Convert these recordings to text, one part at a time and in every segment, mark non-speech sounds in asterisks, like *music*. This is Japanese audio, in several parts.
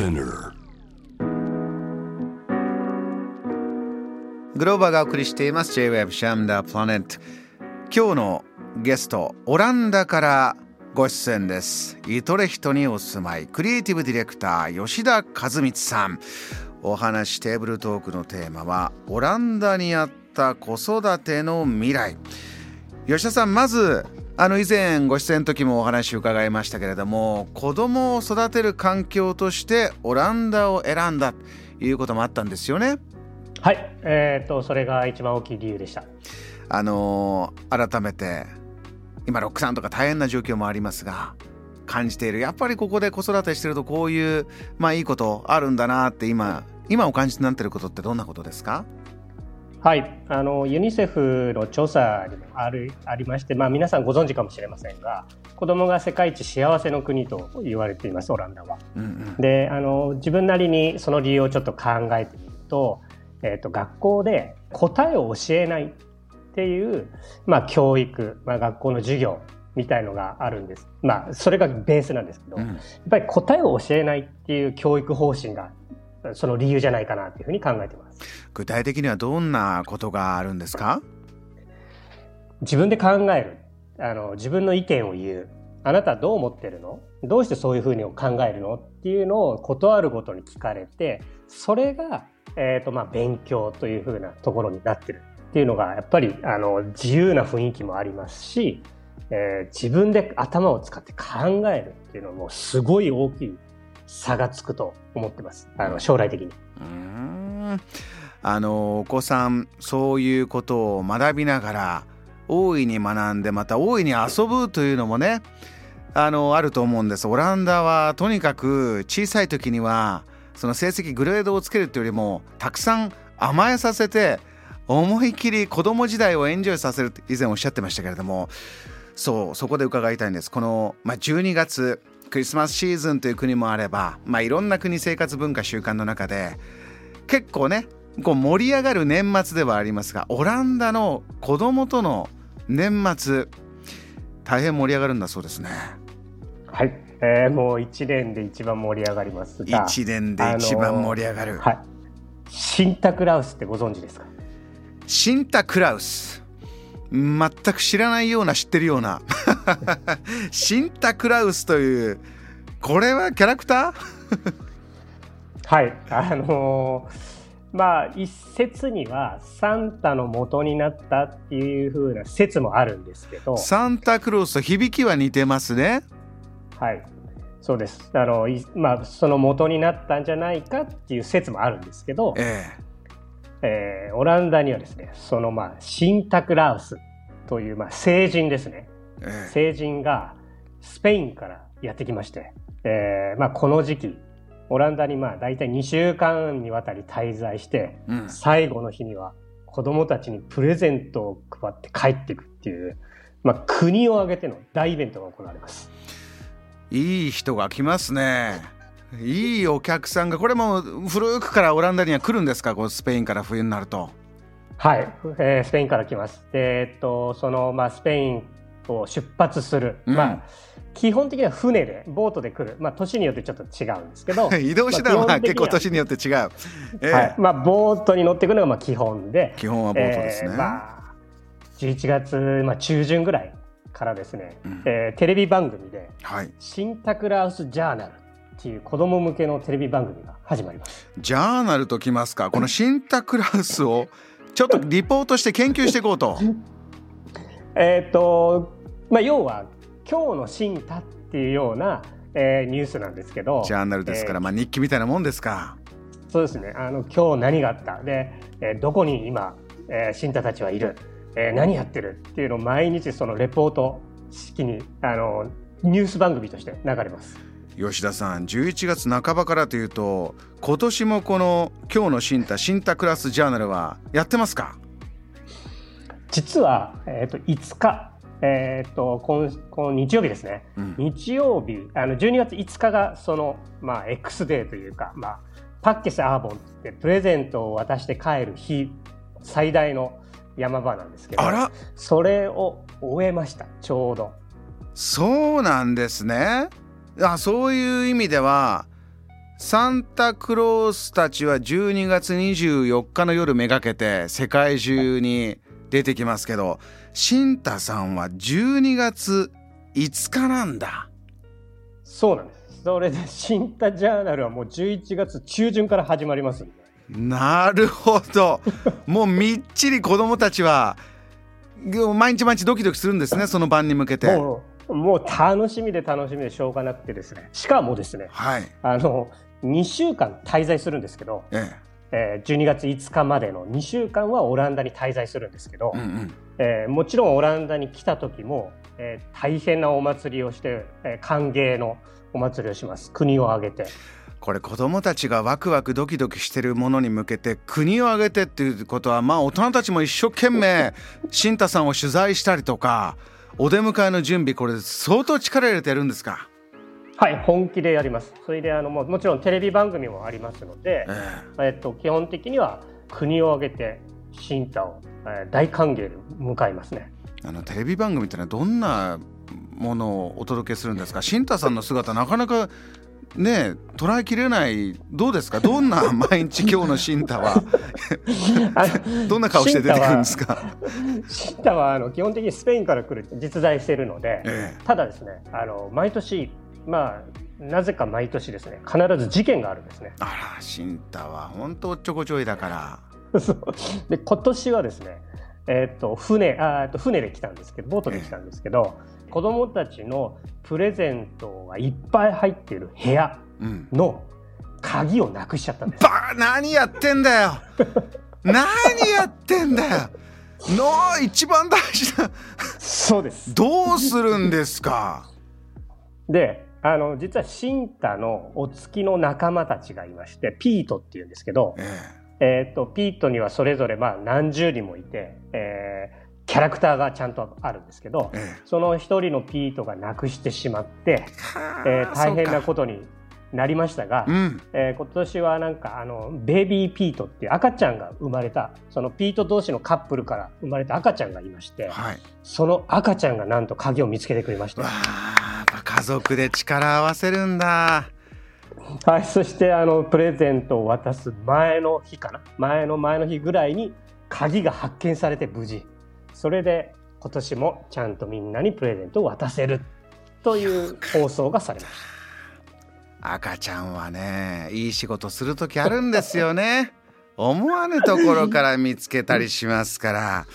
Spinner. グローバーがお送りしています。J-Web シャムダープラネット今日のゲストオランダからご出演です。イトレヒトにお住まいクリエイティブディレクター吉田和光さん。お話テーブルトークのテーマはオランダにあった子育ての未来。吉田さんまずあの以前ご出演の時もお話伺いましたけれども子供を育てる環境としてオランダを選んだということもあったんですよね。はい、えーと、それが一番大きい理由でした。あのー、改めて今ロックさんとか大変な状況もありますが感じているやっぱりここで子育てしてるとこういうまあいいことあるんだなって今今お感じになってることってどんなことですか？はい、あのユニセフの調査にもあるありまして、まあ、皆さんご存知かもしれませんが子どもが世界一幸せの国と言われていますオランダは。うんうん、であの自分なりにその理由をちょっと考えてみると,、えーと、学校で答えを教えないっていう、まあ、教育、まあ、学校の授業みたいのがあるんです。まあ、それがベースなんですけど、うん、やっぱり答えを教えないっていう教育方針がその理由じゃないかなというふうに考えてます。具体的にはどんなことがあるんですか？自分で考える。あの自分の意見を言う。あなたはどう思ってるの？どうしてそういうふうに考えるの？っていうのを断るごとに聞かれてそれが、えーとまあ、勉強というふうなところになってる。っていうのがやっぱりあの自由な雰囲気もありますし、えー、自分で頭を使って考えるっていうのもすごい大きい差がつくと思ってます。あの将来的に。うん。あのお子さんそういうことを学びながら大いに学んでまた大いに遊ぶというのもねあのあると思うんです。オランダはとにかく小さい時にはその成績グレードをつけるというよりもたくさん甘えさせて思い切り子供時代をエンジョイさせるって以前おっしゃってましたけれどもそうそこで伺いたいんです。この、まあ、12月クリスマスシーズンという国もあれば、まあ、いろんな国生活文化習慣の中で結構ねこう盛り上がる年末ではありますがオランダの子供との年末大変盛り上がるんだそうですね。はい、えー、もう1年で一番盛り上がりますが1年で一番盛り上がる、はい、シンタクラウスってご存知ですか？シンタクラウス。全く知らないような知ってるようなシンタクラウスというこれはキャラクター？はい。あのー、まあ一説にはサンタの元になったっていうふうな説もあるんですけど。サンタクロースと響きは似てますね。はい。そうです。あのまあその元になったんじゃないかっていう説もあるんですけど、ええ。えー、オランダにはですね、そのまあ、シンタクラウスというまあ聖人ですね。えー、聖人がスペインからやってきまして、えー、まあこの時期、オランダにまあ大体2週間にわたり滞在して、うん、最後の日には子供たちにプレゼントを配って帰っていくっていう、まあ国を挙げての大イベントが行われます。いい人が来ますね。いいお客さんがこれも古くからオランダには来るんですか？こうスペインから冬になると。はい、えー、スペインから来ます。えー、っとその、まあ、スペインを出発する、うん、まあ基本的には船でボートで来る、まあ、年によってちょっと違うんですけど。*laughs* 移動手段は結構年によって違う、えー、はい。まあ、ボートに乗っていくのがまあ基本で。基本はボートですね、えー、まあ、11月、まあ、中旬ぐらいからですね、うん、えー、テレビ番組で「はい、シンタクラウス・ジャーナル」っていう子供向けのテレビ番組が始まります。ジャーナルときますか？このシンタクラウスをちょっとリポートして研究していこうと。*laughs* えっとまあ要は今日のシンタっていうような、えー、ニュースなんですけどジャーナルですから、えー、まあ日記みたいなもんですか。そうですね。あの今日何があった。で、えー、どこに今、えー、シンタたちはいる、えー、何やってるっていうのを毎日そのレポート式にあのニュース番組として流れます。吉田さん11月半ばからというと今年もこの「今日の新太新太クラスジャーナル」はやってますか？実は、えーと、5日、えーと、今この日曜日ですね、うん、日曜日あの12月5日がその、まあ、X デーというか、まあ、パッケス・アーボンってプレゼントを渡して帰る日最大の山場なんですけどそれを終えましたちょうど。そうなんですね。あそういう意味ではサンタクロースたちは12月24日の夜めがけて世界中に出てきますけどシンタさんは12月5日なんだ。そうなんです。それでシンタジャーナルはもう11月中旬から始まりますなるほど。*laughs* もうみっちり子供たちは毎日毎日ドキドキするんですねその晩に向けて。もうもう楽しみで楽しみでしょうがなくてですね。しかもですね、はい、あの2週間滞在するんですけど、えええー、12月5日までの2週間はオランダに滞在するんですけど、うんうん、えー、もちろんオランダに来た時も、えー、大変なお祭りをして、えー、歓迎のお祭りをします。国を挙げて。これ子どもたちがワクワクドキドキしてるものに向けて国を挙げてっていうことはまあ大人たちも一生懸命 *laughs* 新太さんを取材したりとかお出迎えの準備これ相当力入れてやるんですか？はい本気でやります。それであのももちろんテレビ番組もありますので、えー、えっと、基本的には国を挙げて新太を、えー、大歓迎で迎えますね。あのテレビ番組ってのはどんなものをお届けするんですか？新太さんの姿なかなかね捉えきれない。どうですか？どんな *laughs* 毎日今日の新太は？*laughs* どんな顔して出てくるんですか？新太はあの基本的にスペインから来る実在しているので、ええ、ただですねあの毎年まあなぜか毎年ですね。必ず事件があるんですね。あら新太は本当おっちょこちょいだから。そう。で今年はですねえー、っと船あと船で来たんですけどボートで来たんですけど、え子供たちのプレゼントがいっぱい入っている部屋の鍵をなくしちゃったんです。ば何やってんだよ。*laughs* 何やってんだよ。の一番大事な。そうです。どうするんですか？であの実はシンタのお月の仲間たちがいましてピートっていうんですけど、ええ。えー、とピートにはそれぞれまあ何十人もいて、えキャラクターがちゃんとあるんですけど、ええ、その一人のピートがなくしてしまって、えー、大変なことになりましたが、うん、えー、今年はなんかあのベイビーピートっていう赤ちゃんが生まれたそのピート同士のカップルから生まれた赤ちゃんがいまして、はい、その赤ちゃんがなんと鍵を見つけてくれました家族で力合わせるんだ。はい、そしてあのプレゼントを渡す前の日かな。前の前の日ぐらいに鍵が発見されて無事。それで今年もちゃんとみんなにプレゼントを渡せるという放送がされました。赤ちゃんはねいい仕事する時あるんですよね。思わぬところから見つけたりしますから。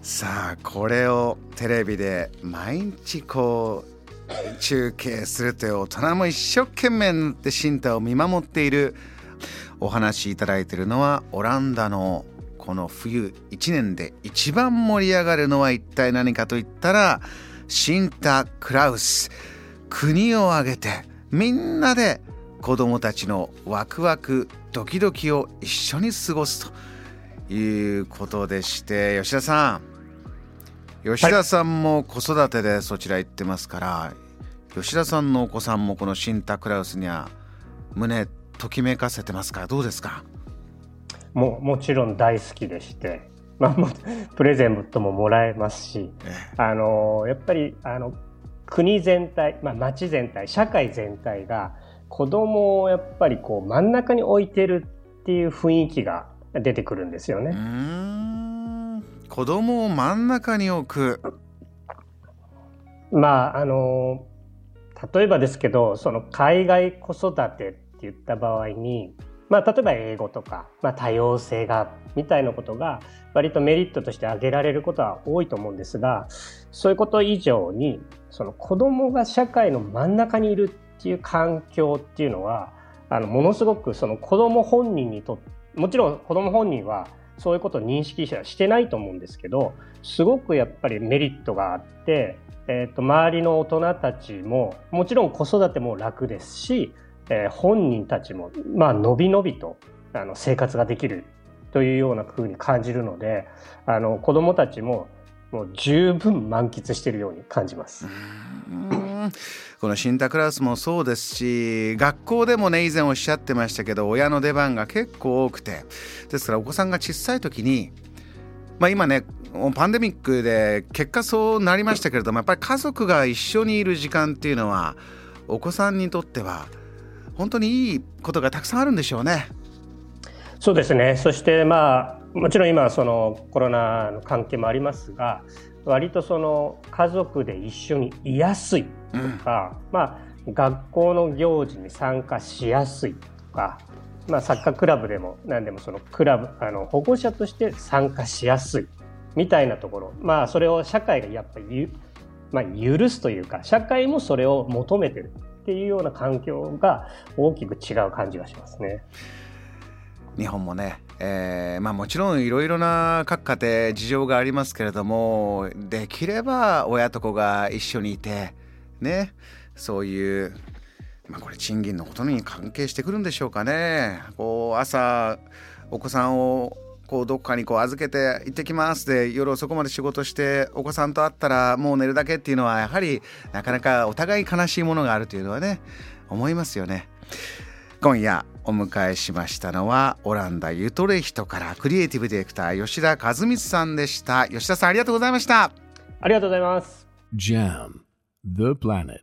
さあこれをテレビで毎日こう中継するという大人も一生懸命になって進太を見守っている。お話いただいているのはオランダのこの冬1年で一番盛り上がるのは一体何かといったらシンタ・クラウス。国を挙げてみんなで子供たちのワクワクドキドキを一緒に過ごすということでして吉田さん。吉田さんも子育てでそちら行ってますから、はい、吉田さんのお子さんもこのシンタ・クラウスには胸ときめかせてますかどうですか？ももちろん大好きでして、*laughs* まあ、プレゼントももらえますし、あのやっぱりあの国全体、まあ、町全体社会全体が子供をやっぱりこう真ん中に置いてるっていう雰囲気が出てくるんですよね。子供を真ん中に置く。まああの例えばですけどその海外子育てって言った場合にまあ、例えば英語とか、まあ、多様性がみたいなことが割とメリットとして挙げられることは多いと思うんですがそういうこと以上にその子供が社会の真ん中にいるっていう環境っていうのはあのものすごくその子供本人にともちろん子供本人はそういうことを認識してないと思うんですけどすごくやっぱりメリットがあって、えー、と周りの大人たちももちろん子育ても楽ですしえー、本人たちも、まあ、のびのびとあの生活ができるというようなふうに感じるのであの子どもたちももう十分満喫しているように感じます。このシンタクラスもそうですし学校でもね以前おっしゃってましたけど親の出番が結構多くてですからお子さんが小さい時にまあ今ねパンデミックで結果そうなりましたけれどもやっぱり家族が一緒にいる時間っていうのはお子さんにとっては本当にいいことがたくさんあるんでしょうね。そうですねそしてまあもちろん今そのコロナの関係もありますが割とその家族で一緒にいやすいとか、うん、まあ学校の行事に参加しやすいとか、まあ、サッカークラブでも何でもそのクラブあの保護者として参加しやすいみたいなところまあそれを社会がやっぱり、まあ、許すというか社会もそれを求めてるっていうような環境が大きく違う感じがしますね。日本もね、えー、まあ、もちろんいろいろな各家庭事情がありますけれどもできれば親と子が一緒にいてねそういう、まあ、これ賃金のことに関係してくるんでしょうかね。こう朝お子さんをこうどっかにこう預けて行ってきますで夜遅くまで仕事してお子さんと会ったらもう寝るだけっていうのはやはりなかなかお互い悲しいものがあるというのはね思いますよね。今夜お迎えしましたのはオランダユトレヒトからクリエイティブディレクター吉田和光さんでした。吉田さんありがとうございました。ありがとうございます。JAM The Planet